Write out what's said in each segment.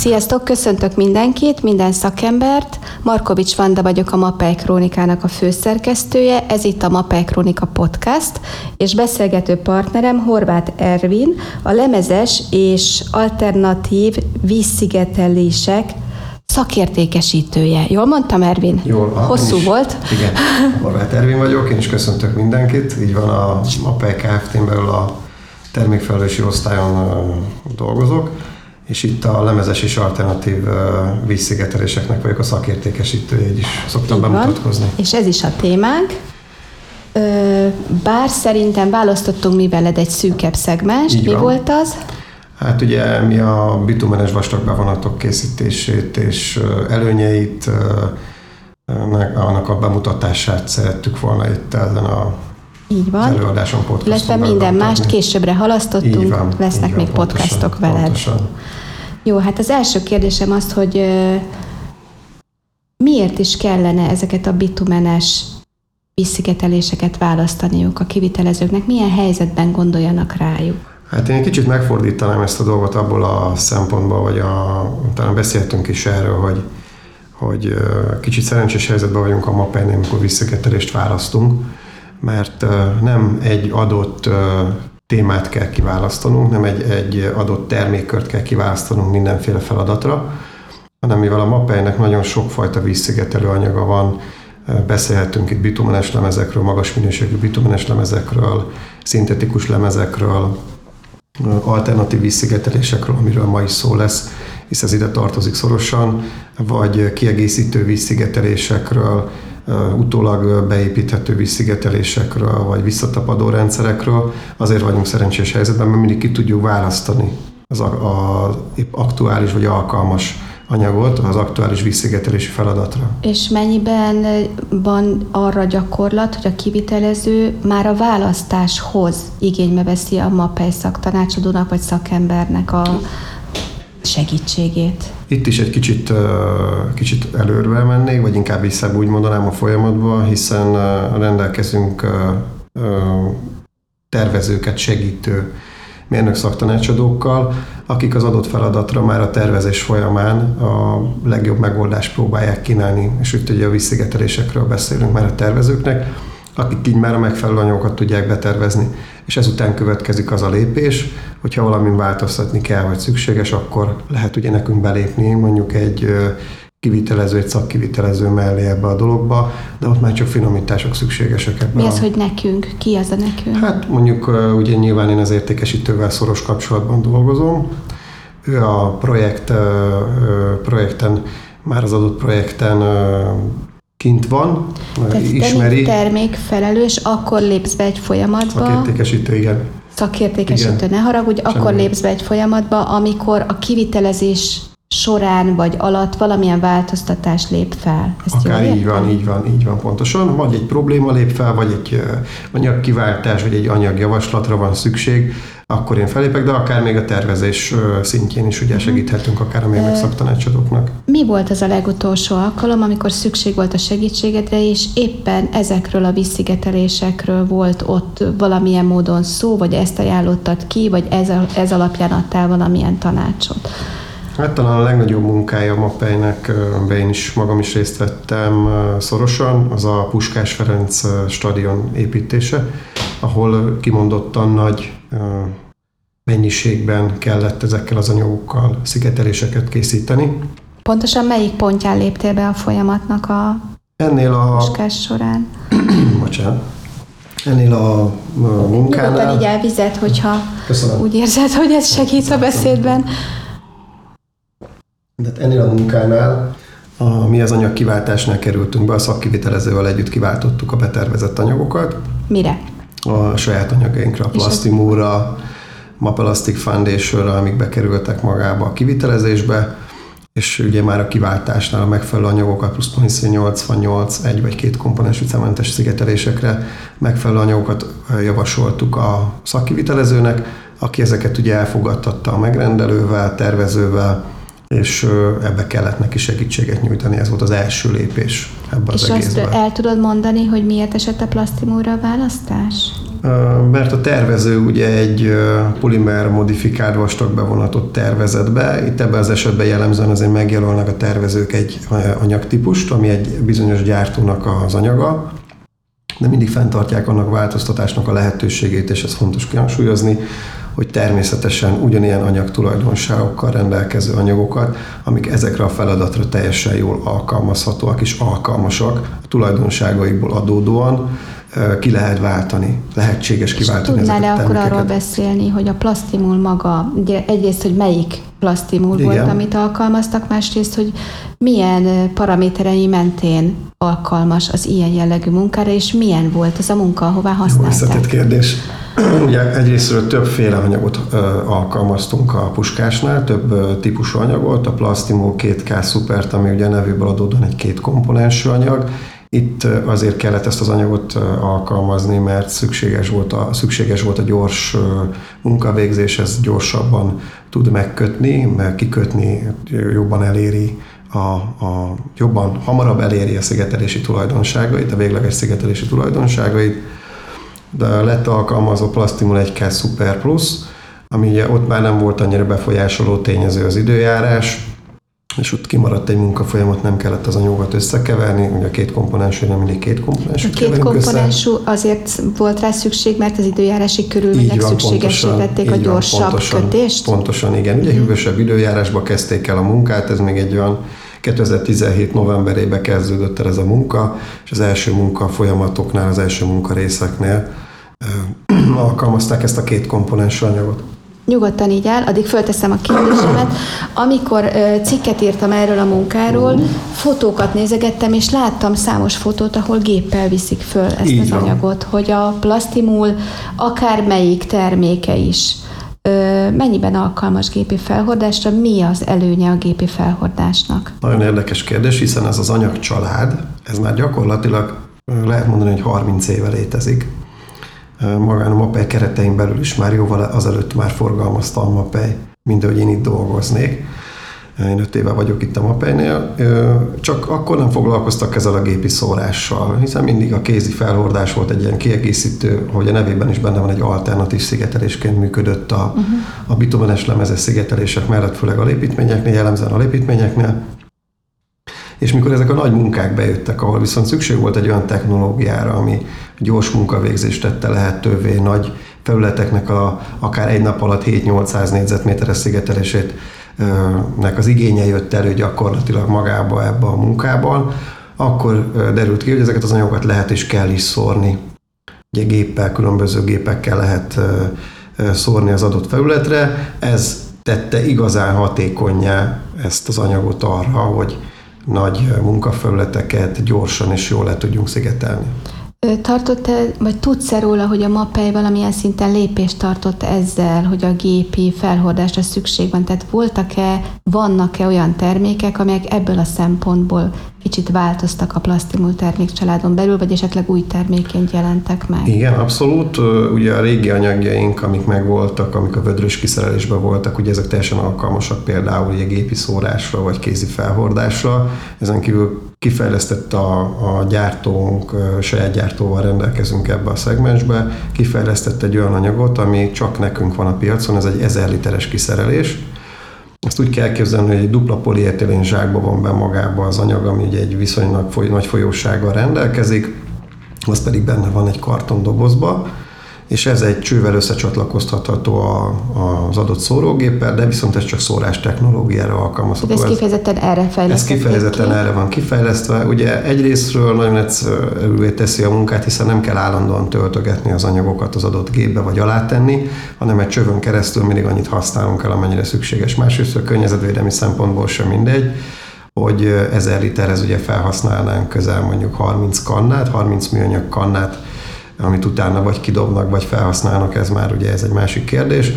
Sziasztok, köszöntök mindenkit, minden szakembert. Markovics Vanda vagyok a Mapei Krónikának a főszerkesztője, ez itt a Mapei Krónika podcast, és beszélgető partnerem Horváth Ervin, a lemezes és alternatív vízszigetelések szakértékesítője. Jól mondtam, Ervin? Jól van. Hosszú is, volt. Igen, Horváth Ervin vagyok, én is köszöntök mindenkit. Így van a Mapei Kft-n belül a termékfelelősi osztályon dolgozok és itt a lemezes és alternatív vízszigeteléseknek vagyok a szakértékesítője, így is szoktam Így bemutatkozni. Van. És ez is a témánk. Bár szerintem választottunk mi veled egy szűkebb szegmens. Mi van. volt az? Hát ugye mi a bitumenes vastagbevonatok készítését és előnyeit, annak a bemutatását szerettük volna itt ezen a így van. Az előadáson Illetve minden mást későbbre halasztottunk, van, lesznek még pontosan, podcastok veled. Pontosan. Jó, hát az első kérdésem az, hogy miért is kellene ezeket a bitumenes visszigeteléseket választaniuk a kivitelezőknek? Milyen helyzetben gondoljanak rájuk? Hát én egy kicsit megfordítanám ezt a dolgot abból a szempontból, hogy a, talán beszéltünk is erről, hogy, hogy kicsit szerencsés helyzetben vagyunk a MAPEN, amikor visszaketelést választunk, mert nem egy adott témát kell kiválasztanunk, nem egy, egy adott termékkört kell kiválasztanunk mindenféle feladatra, hanem mivel a mapeinek nagyon sokfajta vízszigetelő anyaga van, beszélhetünk itt bitumenes lemezekről, magas minőségű bitumenes lemezekről, szintetikus lemezekről, alternatív vízszigetelésekről, amiről ma is szó lesz, hisz ez ide tartozik szorosan, vagy kiegészítő vízszigetelésekről, utólag beépíthető vízszigetelésekről, vagy visszatapadó rendszerekről, azért vagyunk szerencsés helyzetben, mert mindig ki tudjuk választani az a, a aktuális vagy alkalmas anyagot az aktuális vízszigetelési feladatra. És mennyiben van arra gyakorlat, hogy a kivitelező már a választáshoz igénybe veszi a MAPEI szaktanácsadónak vagy szakembernek a segítségét? Itt is egy kicsit, kicsit előre mennék, vagy inkább vissza úgy mondanám a folyamatban, hiszen rendelkezünk tervezőket segítő mérnök szaktanácsadókkal, akik az adott feladatra már a tervezés folyamán a legjobb megoldást próbálják kínálni, és itt ugye a visszigetelésekről beszélünk már a tervezőknek, akik így már a megfelelő anyagokat tudják betervezni. És ezután következik az a lépés, hogyha valamin változtatni kell, vagy szükséges, akkor lehet ugye nekünk belépni mondjuk egy kivitelező, egy szakkivitelező mellé ebbe a dologba, de ott már csak finomítások szükségesek ebben. Mi az, a... hogy nekünk? Ki az a nekünk? Hát mondjuk ugye nyilván én az értékesítővel szoros kapcsolatban dolgozom. Ő a projekt, projekten, már az adott projekten kint van, Tehát ismeri. Te termékfelelős, akkor lépsz be egy folyamatba. Szakértékesítő, igen. Szakértékesítő, igen. ne haragudj, Semmi. akkor lépsz be egy folyamatba, amikor a kivitelezés során vagy alatt valamilyen változtatás lép fel. Ezt Akár így van, így van, így van pontosan. Vagy egy probléma lép fel, vagy egy anyagkiváltás, vagy egy anyagjavaslatra van szükség, akkor én felépek, de akár még a tervezés szintjén is ugye mhm. segíthetünk akár a mérnök szaktanácsadóknak. Mi volt az a legutolsó alkalom, amikor szükség volt a segítségedre, és éppen ezekről a visszigetelésekről volt ott valamilyen módon szó, vagy ezt ajánlottad ki, vagy ez, ez alapján adtál valamilyen tanácsot? Hát talán a legnagyobb munkája a Mapeinek, be én is magam is részt vettem szorosan, az a Puskás Ferenc stadion építése, ahol kimondottan nagy mennyiségben kellett ezekkel az anyagokkal szigeteléseket készíteni. Pontosan melyik pontján léptél be a folyamatnak a Ennél a... puskás során? Bocsánat. Ennél a munkánál... Nyugodtan így elvizet, hogyha Köszönöm. úgy érzed, hogy ez segít a beszédben. Tehát ennél a munkánál a, mi az anyagkiváltásnál kerültünk be, a szakkivitelezővel együtt kiváltottuk a betervezett anyagokat. Mire? A saját anyagainkra, a Plastimóra, Mapelastic foundation amik bekerültek magába a kivitelezésbe, és ugye már a kiváltásnál a megfelelő anyagokat plusz 88, egy vagy két komponensű cementes szigetelésekre megfelelő anyagokat javasoltuk a szakkivitelezőnek, aki ezeket ugye elfogadtatta a megrendelővel, tervezővel, és ebbe kellett neki segítséget nyújtani, ez volt az első lépés ebbe az és egészben. azt el tudod mondani, hogy miért esett a plastimóra a választás? Mert a tervező ugye egy polimer modifikált vastag bevonatot tervezett be. Itt ebben az esetben jellemzően azért megjelölnek a tervezők egy anyagtípust, ami egy bizonyos gyártónak az anyaga, de mindig fenntartják annak változtatásnak a lehetőségét, és ez fontos kihangsúlyozni, hogy természetesen ugyanilyen anyagtulajdonságokkal rendelkező anyagokat, amik ezekre a feladatra teljesen jól alkalmazhatóak és alkalmasak a tulajdonságaikból adódóan, ki lehet váltani, lehetséges kiváltani Tudnál-e akkor arról beszélni, hogy a plastimul maga, ugye egyrészt, hogy melyik plastimul Igen. volt, amit alkalmaztak, másrészt, hogy milyen paraméterei mentén alkalmas az ilyen jellegű munkára, és milyen volt az a munka, ahová használták? Jó, kérdés. Ugye egyrésztről többféle anyagot ö, alkalmaztunk a puskásnál, több ö, típusú anyagot, a Plastimo 2K Supert, ami ugye nevéből adódóan egy két komponensű anyag, itt azért kellett ezt az anyagot alkalmazni, mert szükséges volt a, szükséges volt a gyors munkavégzés, ez gyorsabban tud megkötni, mert kikötni jobban eléri a, a, jobban, hamarabb eléri a szigetelési tulajdonságait, a végleges szigetelési tulajdonságait, de lett alkalmazva Plastimul 1K Super Plus, ami ugye ott már nem volt annyira befolyásoló tényező az időjárás, és ott kimaradt egy munkafolyamat, nem kellett az anyagokat összekeverni, ugye a két komponensű, nem mindig két komponensű A két komponensú össze. azért volt rá szükség, mert az időjárási körülmények szükségesítették a gyorsabb pontosan, kötést? Pontosan, igen. Ugye uh-huh. hűvösebb időjárásba kezdték el a munkát, ez még egy olyan 2017 novemberébe kezdődött el ez a munka, és az első munka folyamatoknál, az első munkarészeknél alkalmazták ezt a két komponensű anyagot. Nyugodtan így áll, addig fölteszem a kérdésemet. Amikor cikket írtam erről a munkáról, fotókat nézegettem, és láttam számos fotót, ahol géppel viszik föl ezt így az van. anyagot, hogy a plastimul akár melyik terméke is mennyiben alkalmas gépi felhordásra, mi az előnye a gépi felhordásnak? Nagyon érdekes kérdés, hiszen ez az anyagcsalád, ez már gyakorlatilag lehet mondani, hogy 30 éve létezik magán a MAPEI keretein belül is már jóval azelőtt már forgalmazta a MAPEI, mint hogy én itt dolgoznék. Én öt éve vagyok itt a MAPEI-nél, csak akkor nem foglalkoztak ezzel a gépi szórással, hiszen mindig a kézi felhordás volt egy ilyen kiegészítő, hogy a nevében is benne van egy alternatív szigetelésként működött a, uh-huh. a bitumenes lemezes szigetelések mellett, főleg a lépítményeknél, jellemzően a lépítményeknél. És mikor ezek a nagy munkák bejöttek, ahol viszont szükség volt egy olyan technológiára, ami gyors munkavégzést tette lehetővé, nagy felületeknek a, akár egy nap alatt 7-800 négyzetméteres szigetelését nek az igénye jött elő gyakorlatilag magába ebbe a munkában, akkor derült ki, hogy ezeket az anyagokat lehet és kell is szórni. Ugye géppel, különböző gépekkel lehet szórni az adott felületre. Ez tette igazán hatékonyá ezt az anyagot arra, hogy nagy munkafelületeket gyorsan és jól le tudjunk szigetelni. Tartott-e, vagy tudsz-e róla, hogy a MAPEI valamilyen szinten lépést tartott ezzel, hogy a gépi felhordásra szükség van? Tehát voltak-e, vannak-e olyan termékek, amelyek ebből a szempontból kicsit változtak a plastimul termékcsaládon belül, vagy esetleg új terméként jelentek meg? Igen, abszolút. Ugye a régi anyagjaink, amik megvoltak, amik a vödrös kiszerelésben voltak, ugye ezek teljesen alkalmasak például ugye gépi szórásra, vagy kézi felhordásra. Ezen kívül kifejlesztett a, a gyártónk, saját gyártóval rendelkezünk ebbe a szegmensbe, kifejlesztett egy olyan anyagot, ami csak nekünk van a piacon, ez egy 1000 literes kiszerelés, ezt úgy kell képzelni, hogy egy dupla polietilén zsákba van be magába az anyag, ami ugye egy viszonylag foly, nagy folyósággal rendelkezik, az pedig benne van egy kartondobozba, és ez egy csővel összecsatlakoztatható a, az adott szórógéppel, de viszont ez csak szórás technológiára alkalmazható. Ez kifejezetten erre fejlesztett. Ez kifejezetten ki? erre van kifejlesztve. Ugye egyrésztről nagyon egyszerűvé teszi a munkát, hiszen nem kell állandóan töltögetni az anyagokat az adott gépbe vagy alátenni, hanem egy csövön keresztül mindig annyit használunk el, amennyire szükséges. Másrészt a környezetvédelmi szempontból sem mindegy, hogy 1000 literhez ugye felhasználnánk közel mondjuk 30 kannát, 30 műanyag kannát, amit utána vagy kidobnak, vagy felhasználnak, ez már ugye ez egy másik kérdés.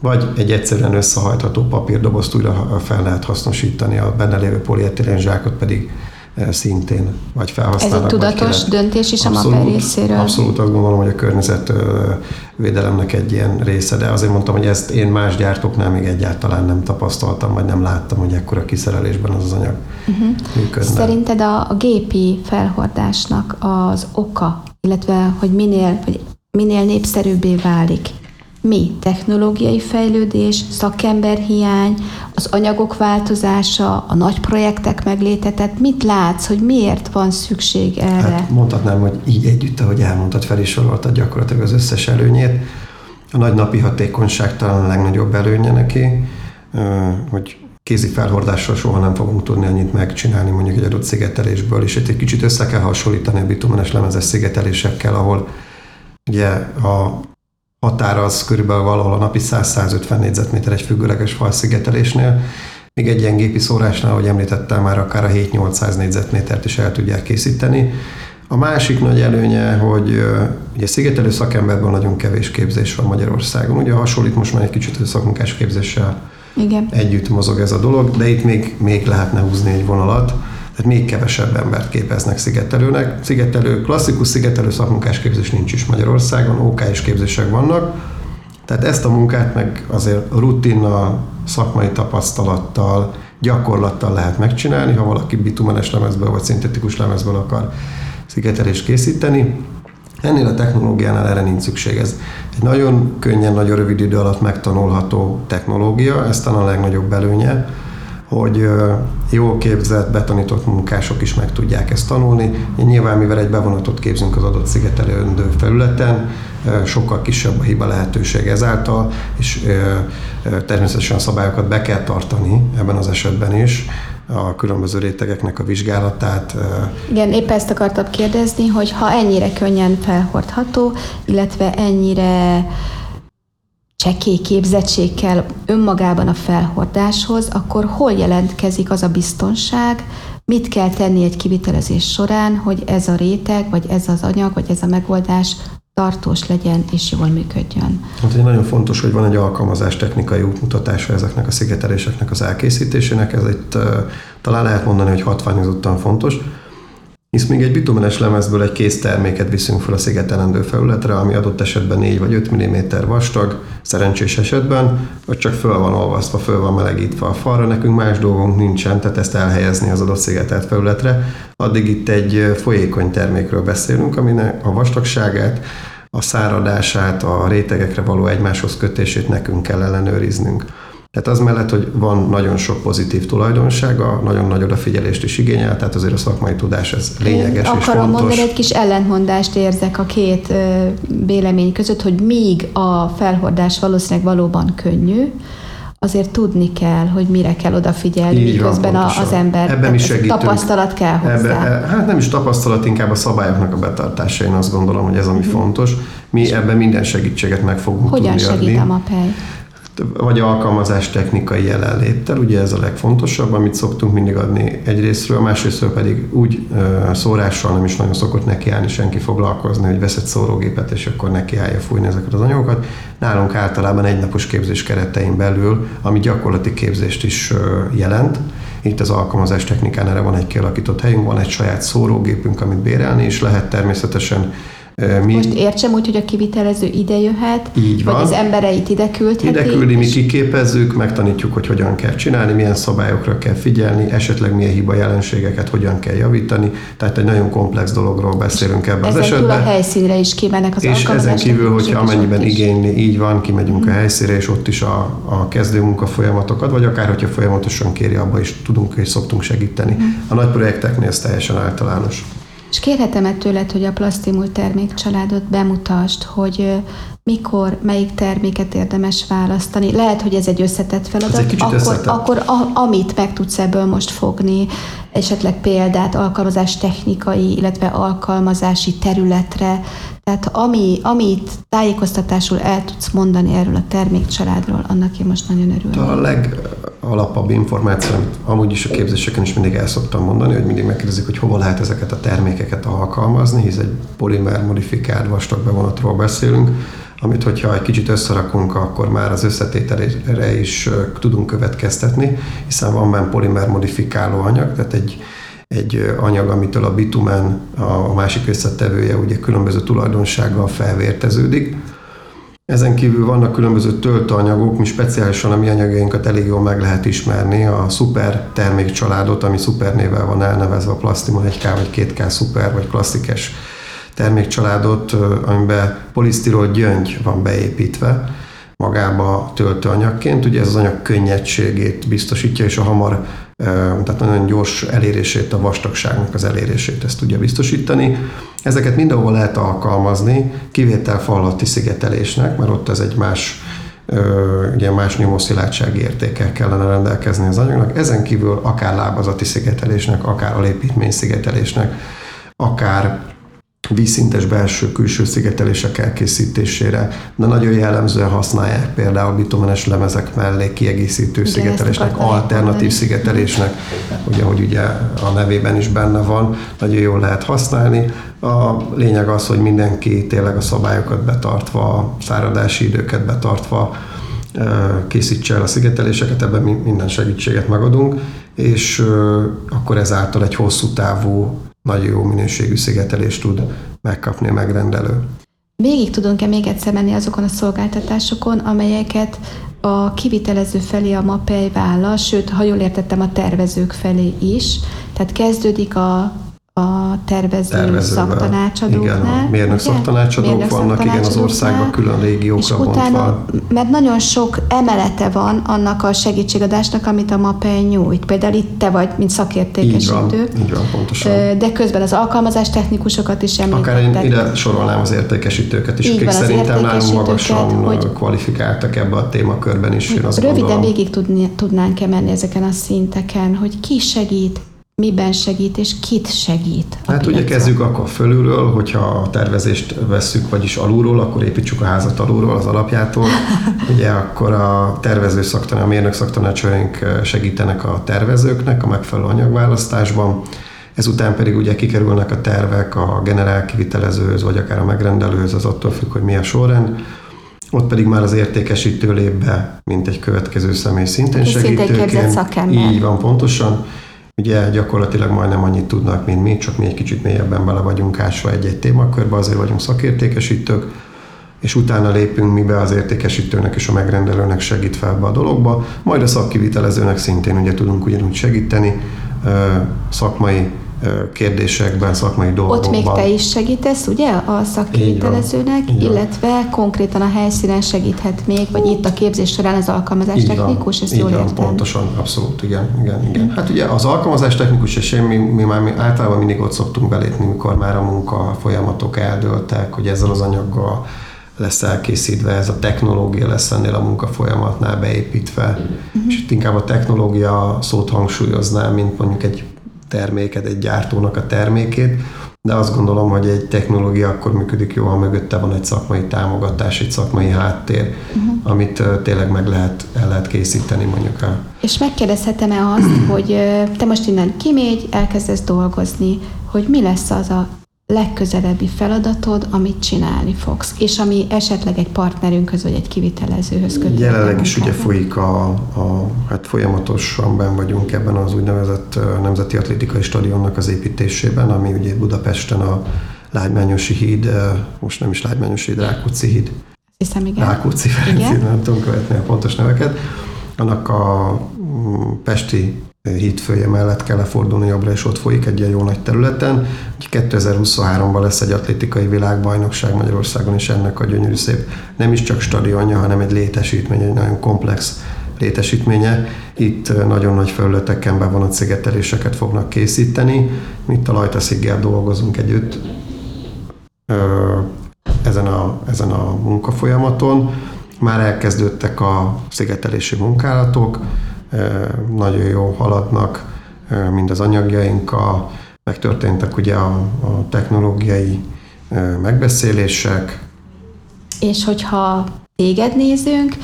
Vagy egy egyszerűen összehajtható papírdobozt újra fel lehet hasznosítani, a benne lévő polietilén zsákot pedig szintén vagy felhasználnak. Ez egy tudatos döntés is abszolút, a MAPE részéről? Abszolút azt gondolom, hogy a környezetvédelemnek egy ilyen része, de azért mondtam, hogy ezt én más gyártóknál még egyáltalán nem tapasztaltam, vagy nem láttam, hogy ekkora kiszerelésben az az anyag uh-huh. működne. Szerinted a, a gépi felhordásnak az oka illetve hogy minél, vagy minél népszerűbbé válik. Mi? Technológiai fejlődés, szakemberhiány, az anyagok változása, a nagy projektek megléte, tehát mit látsz, hogy miért van szükség erre? Hát mondhatnám, hogy így együtt, ahogy elmondtad, fel is soroltad gyakorlatilag az összes előnyét. A nagy napi hatékonyság talán a legnagyobb előnye neki, hogy kézi felhordással soha nem fogunk tudni annyit megcsinálni mondjuk egy adott szigetelésből, és itt egy kicsit össze kell hasonlítani a bitumenes lemezes szigetelésekkel, ahol ugye a határa az körülbelül valahol a napi 100-150 négyzetméter egy függőleges falszigetelésnél, még egy ilyen gépi szórásnál, ahogy említettem, már akár a 7-800 négyzetmétert is el tudják készíteni. A másik nagy előnye, hogy ugye szigetelő szakemberben nagyon kevés képzés van Magyarországon. Ugye hasonlít most már egy kicsit a szakmunkás képzéssel Igen. együtt mozog ez a dolog, de itt még, még lehetne húzni egy vonalat tehát még kevesebb embert képeznek szigetelőnek. Szigetelő, klasszikus szigetelő szakmunkás képzés nincs is Magyarországon, OK és képzések vannak, tehát ezt a munkát meg azért rutinnal, szakmai tapasztalattal, gyakorlattal lehet megcsinálni, ha valaki bitumenes lemezből vagy szintetikus lemezből akar szigetelést készíteni. Ennél a technológiánál erre nincs szükség. Ez egy nagyon könnyen, nagyon rövid idő alatt megtanulható technológia, ez talán a legnagyobb előnye hogy jól képzett, betanított munkások is meg tudják ezt tanulni. Nyilván, mivel egy bevonatot képzünk az adott szigetelőndő felületen, sokkal kisebb a hiba lehetőség ezáltal, és természetesen a szabályokat be kell tartani ebben az esetben is, a különböző rétegeknek a vizsgálatát. Igen, épp ezt akartam kérdezni, hogy ha ennyire könnyen felhordható, illetve ennyire csekély képzettség kell önmagában a felhordáshoz, akkor hol jelentkezik az a biztonság, mit kell tenni egy kivitelezés során, hogy ez a réteg, vagy ez az anyag, vagy ez a megoldás tartós legyen és jól működjön. Hát egy nagyon fontos, hogy van egy alkalmazás technikai útmutatása ezeknek a szigeteléseknek az elkészítésének, ez itt talán lehet mondani, hogy hatványozottan fontos hisz még egy bitumenes lemezből egy kész terméket viszünk fel a szigetelendő felületre, ami adott esetben 4 vagy 5 mm vastag, szerencsés esetben, vagy csak föl van olvasztva, föl van melegítve a falra, nekünk más dolgunk nincsen, tehát ezt elhelyezni az adott szigetelt felületre. Addig itt egy folyékony termékről beszélünk, aminek a vastagságát, a száradását, a rétegekre való egymáshoz kötését nekünk kell ellenőriznünk. Tehát az mellett, hogy van nagyon sok pozitív tulajdonsága, nagyon nagy odafigyelést is igényel, tehát azért a szakmai tudás ez lényeges Én és akarom fontos. mondani, egy kis ellentmondást érzek a két vélemény között, hogy míg a felhordás valószínűleg valóban könnyű, azért tudni kell, hogy mire kell odafigyelni, Így miközben van, az ember Ebben is segítünk. tapasztalat kell hozzá. Ebbe, hát nem is tapasztalat, inkább a szabályoknak a betartása, én azt gondolom, hogy ez ami hmm. fontos. Mi ebben minden segítséget meg fogunk Hogyan tudni adni. Hogyan segít a MAPEI? Vagy alkalmazás technikai jelenléttel, ugye ez a legfontosabb, amit szoktunk mindig adni egyrésztről, másrésztről pedig úgy szórással nem is nagyon szokott nekiállni senki foglalkozni, hogy vesz egy szórógépet, és akkor nekiállja fújni ezeket az anyagokat. Nálunk általában egynapos képzés keretein belül, ami gyakorlati képzést is jelent, itt az alkalmazás technikán erre van egy kialakított helyünk, van egy saját szórógépünk, amit bérelni is lehet természetesen mi... Most értsem úgy, hogy a kivitelező ide jöhet, Így van. vagy az embereit ide küldheti. Ide küldi, mi kiképezzük, megtanítjuk, hogy hogyan kell csinálni, milyen szabályokra kell figyelni, esetleg milyen hiba jelenségeket hogyan kell javítani. Tehát egy nagyon komplex dologról beszélünk ebben az esetben. Túl a helyszínre is kimennek az És ezen kívül, hogyha amennyiben igényli, így van, kimegyünk mm. a helyszínre, és ott is a, a kezdő munka folyamatokat, vagy akár, hogyha folyamatosan kéri, abba is tudunk és szoktunk segíteni. Mm. A nagy projekteknél ez teljesen általános. És kérhetem-e tőled, hogy a Plastimul termékcsaládot bemutasd, hogy mikor, melyik terméket érdemes választani. Lehet, hogy ez egy összetett feladat. egy akkor, összetett. akkor a, amit meg tudsz ebből most fogni, esetleg példát alkalmazás technikai, illetve alkalmazási területre, tehát ami, amit tájékoztatásul el tudsz mondani erről a termékcsaládról, annak én most nagyon örülök. A legalapabb információ, amit amúgy is a képzéseken is mindig el szoktam mondani, hogy mindig megkérdezik, hogy hova lehet ezeket a termékeket alkalmazni, hisz egy polimer modifikált vastag bevonatról beszélünk, amit hogyha egy kicsit összerakunk, akkor már az összetételére is tudunk következtetni, hiszen van benne polimer modifikáló anyag, tehát egy, egy anyag, amitől a bitumen, a másik összetevője ugye különböző tulajdonsággal felvérteződik. Ezen kívül vannak különböző töltőanyagok, mi speciálisan a mi anyagainkat elég jól meg lehet ismerni. A szuper termékcsaládot, ami szuper nével van elnevezve, a Plastimon 1K vagy 2K szuper, vagy klasszikus termékcsaládot, amiben polisztirol gyöngy van beépítve magába töltőanyagként. Ugye ez az anyag könnyedségét biztosítja, és a hamar, tehát nagyon gyors elérését, a vastagságnak az elérését ezt tudja biztosítani. Ezeket mindenhol lehet alkalmazni, kivétel fallati szigetelésnek, mert ott ez egy más ugye más nyomószilárdsági értékkel kellene rendelkezni az anyagnak. Ezen kívül akár lábazati szigetelésnek, akár alépítmény szigetelésnek, akár vízszintes belső-külső szigetelések elkészítésére, de nagyon jellemzően használják például bitumenes lemezek mellé kiegészítő Igen, szigetelésnek, alternatív szigetelésnek, ugye, hogy ugye a nevében is benne van, nagyon jól lehet használni. A lényeg az, hogy mindenki tényleg a szabályokat betartva, a száradási időket betartva készítse el a szigeteléseket, ebben minden segítséget megadunk, és akkor ezáltal egy hosszú távú nagyon jó minőségű szigetelést tud megkapni a megrendelő. Végig tudunk-e még egyszer menni azokon a szolgáltatásokon, amelyeket a kivitelező felé a MAPEI vállal, sőt, ha jól értettem, a tervezők felé is. Tehát kezdődik a a tervező Tervezőben. szaktanácsadóknál. Igen, a mérnök szaktanácsadók mérnök vannak, igen, az országban külön régiókra és utána, Mert nagyon sok emelete van annak a segítségadásnak, amit a MAPEI nyújt. Például itt te vagy, mint szakértékesítő. Így van, így van pontosan. De közben az alkalmazás technikusokat is említettek. Akár én ide sorolnám az értékesítőket is, így akik van, szerintem nálunk magasan hogy kvalifikáltak ebbe a témakörben is. Én azt röviden gondolom. végig tudni, tudnánk emelni ezeken a szinteken, hogy ki segít, miben segít, és kit segít? Hát piacon? ugye kezdjük akkor fölülről, hogyha a tervezést vesszük, vagyis alulról, akkor építsük a házat alulról, az alapjától. ugye akkor a tervező szaktaná, a mérnök szaktanácsaink segítenek a tervezőknek a megfelelő anyagválasztásban. Ezután pedig ugye kikerülnek a tervek a generál kivitelezőhöz, vagy akár a megrendelőhöz, az attól függ, hogy mi a sorrend. Ott pedig már az értékesítő lép be, mint egy következő személy szintén segítőként. Szintén Így van, pontosan Ugye gyakorlatilag majdnem annyit tudnak, mint mi, csak mi egy kicsit mélyebben bele vagyunk ásva egy-egy témakörbe, azért vagyunk szakértékesítők, és utána lépünk mi be az értékesítőnek és a megrendelőnek segít fel be a dologba, majd a szakkivitelezőnek szintén ugye tudunk ugyanúgy segíteni, szakmai kérdésekben, szakmai dolgokban. Ott még te is segítesz, ugye, a szakkivitelezőnek, illetve konkrétan a helyszínen segíthet még, vagy itt a képzés során az alkalmazás így technikus, ezt jól van, pontosan, abszolút, igen, igen, igen. Hát ugye az alkalmazás technikus, és én, mi, mi már mi általában mindig ott szoktunk belépni, mikor már a munka folyamatok eldőltek, hogy ezzel az anyaggal lesz elkészítve, ez a technológia lesz ennél a munkafolyamatnál beépítve, uh-huh. és itt inkább a technológia szót hangsúlyoznám, mint mondjuk egy terméket, egy gyártónak a termékét, de azt gondolom, hogy egy technológia akkor működik jó, ha mögötte van egy szakmai támogatás, egy szakmai háttér, uh-huh. amit tényleg meg lehet, el lehet készíteni mondjuk a... És megkérdezhetem-e azt, hogy te most innen kimégy, elkezdesz dolgozni, hogy mi lesz az a legközelebbi feladatod, amit csinálni fogsz, és ami esetleg egy partnerünkhöz vagy egy kivitelezőhöz kötődik. Jelenleg is ugye folyik a, a, hát folyamatosan ben vagyunk ebben az úgynevezett Nemzeti Atlétikai Stadionnak az építésében, ami ugye Budapesten a Lágymányosi híd, most nem is Lágymányosi híd, Rákóczi híd. Hiszem, igen. Rákóczi Ferenc, nem tudom követni a pontos neveket. Annak a mm, Pesti hídfője mellett kell lefordulni jobbra, és ott folyik egy ilyen jó nagy területen. 2023-ban lesz egy atlétikai világbajnokság Magyarországon, és ennek a gyönyörű szép nem is csak stadionja, hanem egy létesítmény, egy nagyon komplex létesítménye. Itt nagyon nagy felületeken bevonott szigeteléseket fognak készíteni. Mi itt a Lajtasziggel dolgozunk együtt ezen a, ezen a munkafolyamaton. Már elkezdődtek a szigetelési munkálatok, nagyon jó haladnak, mind az anyagjainkkal, megtörténtek ugye a, a technológiai megbeszélések. És hogyha téged nézünk,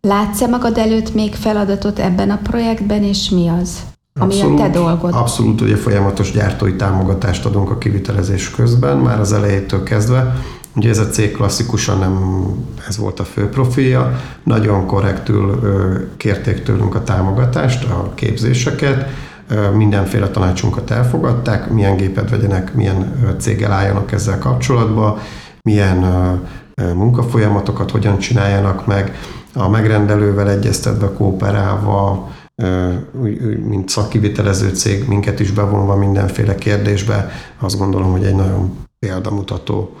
látsz-e magad előtt még feladatot ebben a projektben, és mi az? Ami abszolút, a te dolgod. Abszolút, ugye folyamatos gyártói támogatást adunk a kivitelezés közben, már az elejétől kezdve. Ugye ez a cég klasszikusan nem ez volt a fő profilja, nagyon korrektül kérték tőlünk a támogatást, a képzéseket, mindenféle tanácsunkat elfogadták, milyen gépet vegyenek, milyen céggel álljanak ezzel kapcsolatba, milyen munkafolyamatokat hogyan csináljanak meg, a megrendelővel egyeztetve, kooperálva, mint szakkivitelező cég, minket is bevonva mindenféle kérdésbe, azt gondolom, hogy egy nagyon példamutató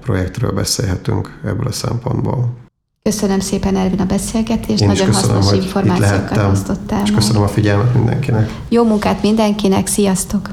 projektről beszélhetünk ebből a szempontból. Köszönöm szépen, Ervin, a beszélgetést. Én Nagyon köszönöm, hasznos információkat osztottál. És köszönöm a figyelmet mindenkinek. Jó munkát mindenkinek, sziasztok!